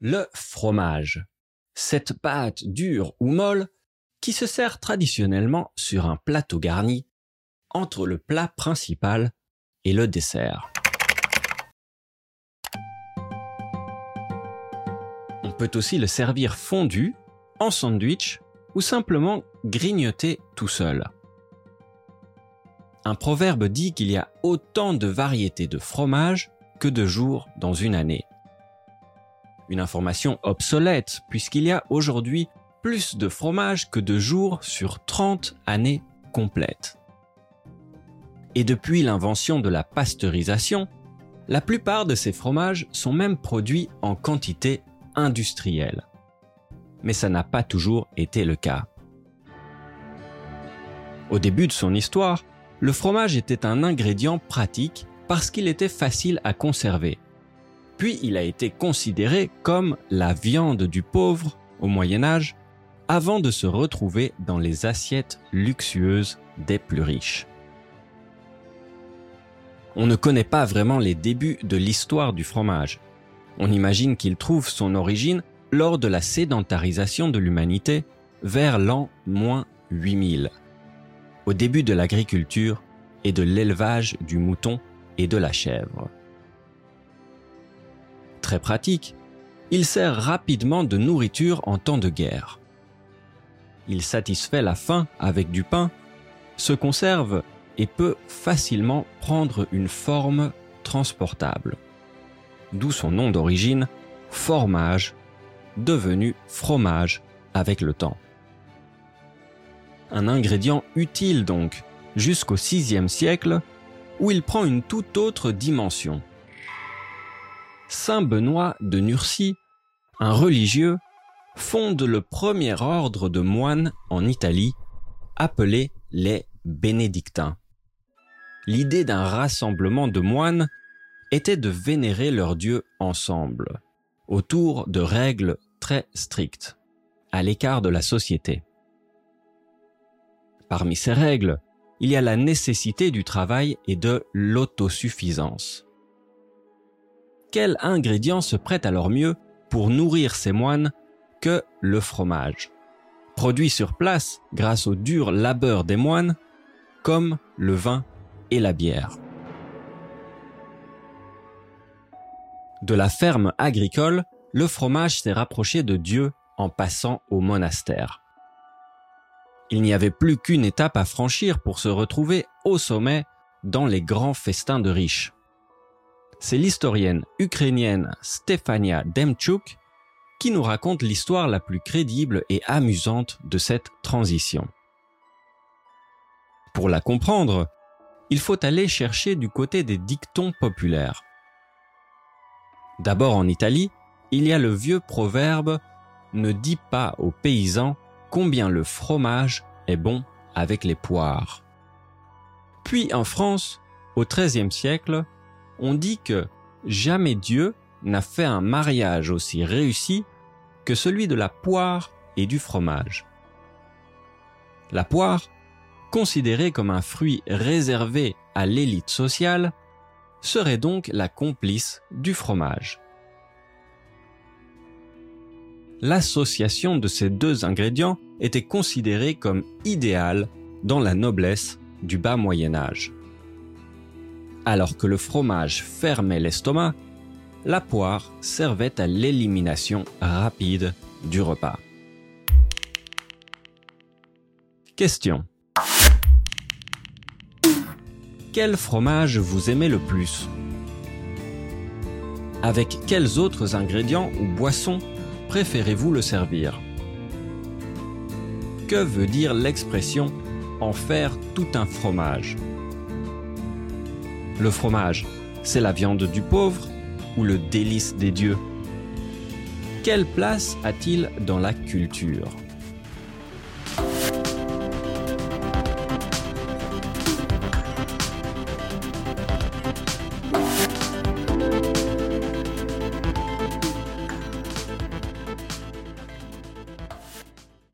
Le fromage. Cette pâte dure ou molle qui se sert traditionnellement sur un plateau garni entre le plat principal et le dessert. On peut aussi le servir fondu, en sandwich ou simplement grignoter tout seul. Un proverbe dit qu'il y a autant de variétés de fromage que de jours dans une année une information obsolète puisqu'il y a aujourd'hui plus de fromage que de jours sur 30 années complètes. Et depuis l'invention de la pasteurisation, la plupart de ces fromages sont même produits en quantité industrielle. Mais ça n'a pas toujours été le cas. Au début de son histoire, le fromage était un ingrédient pratique parce qu'il était facile à conserver puis il a été considéré comme la viande du pauvre au Moyen Âge, avant de se retrouver dans les assiettes luxueuses des plus riches. On ne connaît pas vraiment les débuts de l'histoire du fromage. On imagine qu'il trouve son origine lors de la sédentarisation de l'humanité vers l'an moins 8000, au début de l'agriculture et de l'élevage du mouton et de la chèvre très pratique, il sert rapidement de nourriture en temps de guerre. Il satisfait la faim avec du pain, se conserve et peut facilement prendre une forme transportable. D'où son nom d'origine, formage, devenu fromage avec le temps. Un ingrédient utile donc, jusqu'au VIe siècle, où il prend une toute autre dimension. Saint Benoît de Nursie, un religieux, fonde le premier ordre de moines en Italie, appelé les bénédictins. L'idée d'un rassemblement de moines était de vénérer leurs dieux ensemble, autour de règles très strictes, à l'écart de la société. Parmi ces règles, il y a la nécessité du travail et de l'autosuffisance quel ingrédient se prête alors mieux pour nourrir ces moines que le fromage Produit sur place grâce au dur labeur des moines, comme le vin et la bière. De la ferme agricole, le fromage s'est rapproché de Dieu en passant au monastère. Il n'y avait plus qu'une étape à franchir pour se retrouver au sommet dans les grands festins de riches c'est l'historienne ukrainienne Stefania Demchuk qui nous raconte l'histoire la plus crédible et amusante de cette transition. Pour la comprendre, il faut aller chercher du côté des dictons populaires. D'abord en Italie, il y a le vieux proverbe Ne dis pas aux paysans combien le fromage est bon avec les poires. Puis en France, au XIIIe siècle, on dit que jamais Dieu n'a fait un mariage aussi réussi que celui de la poire et du fromage. La poire, considérée comme un fruit réservé à l'élite sociale, serait donc la complice du fromage. L'association de ces deux ingrédients était considérée comme idéale dans la noblesse du bas Moyen Âge. Alors que le fromage fermait l'estomac, la poire servait à l'élimination rapide du repas. Question. Quel fromage vous aimez le plus? Avec quels autres ingrédients ou boissons préférez-vous le servir? Que veut dire l'expression en faire tout un fromage? Le fromage, c'est la viande du pauvre ou le délice des dieux? Quelle place a-t-il dans la culture?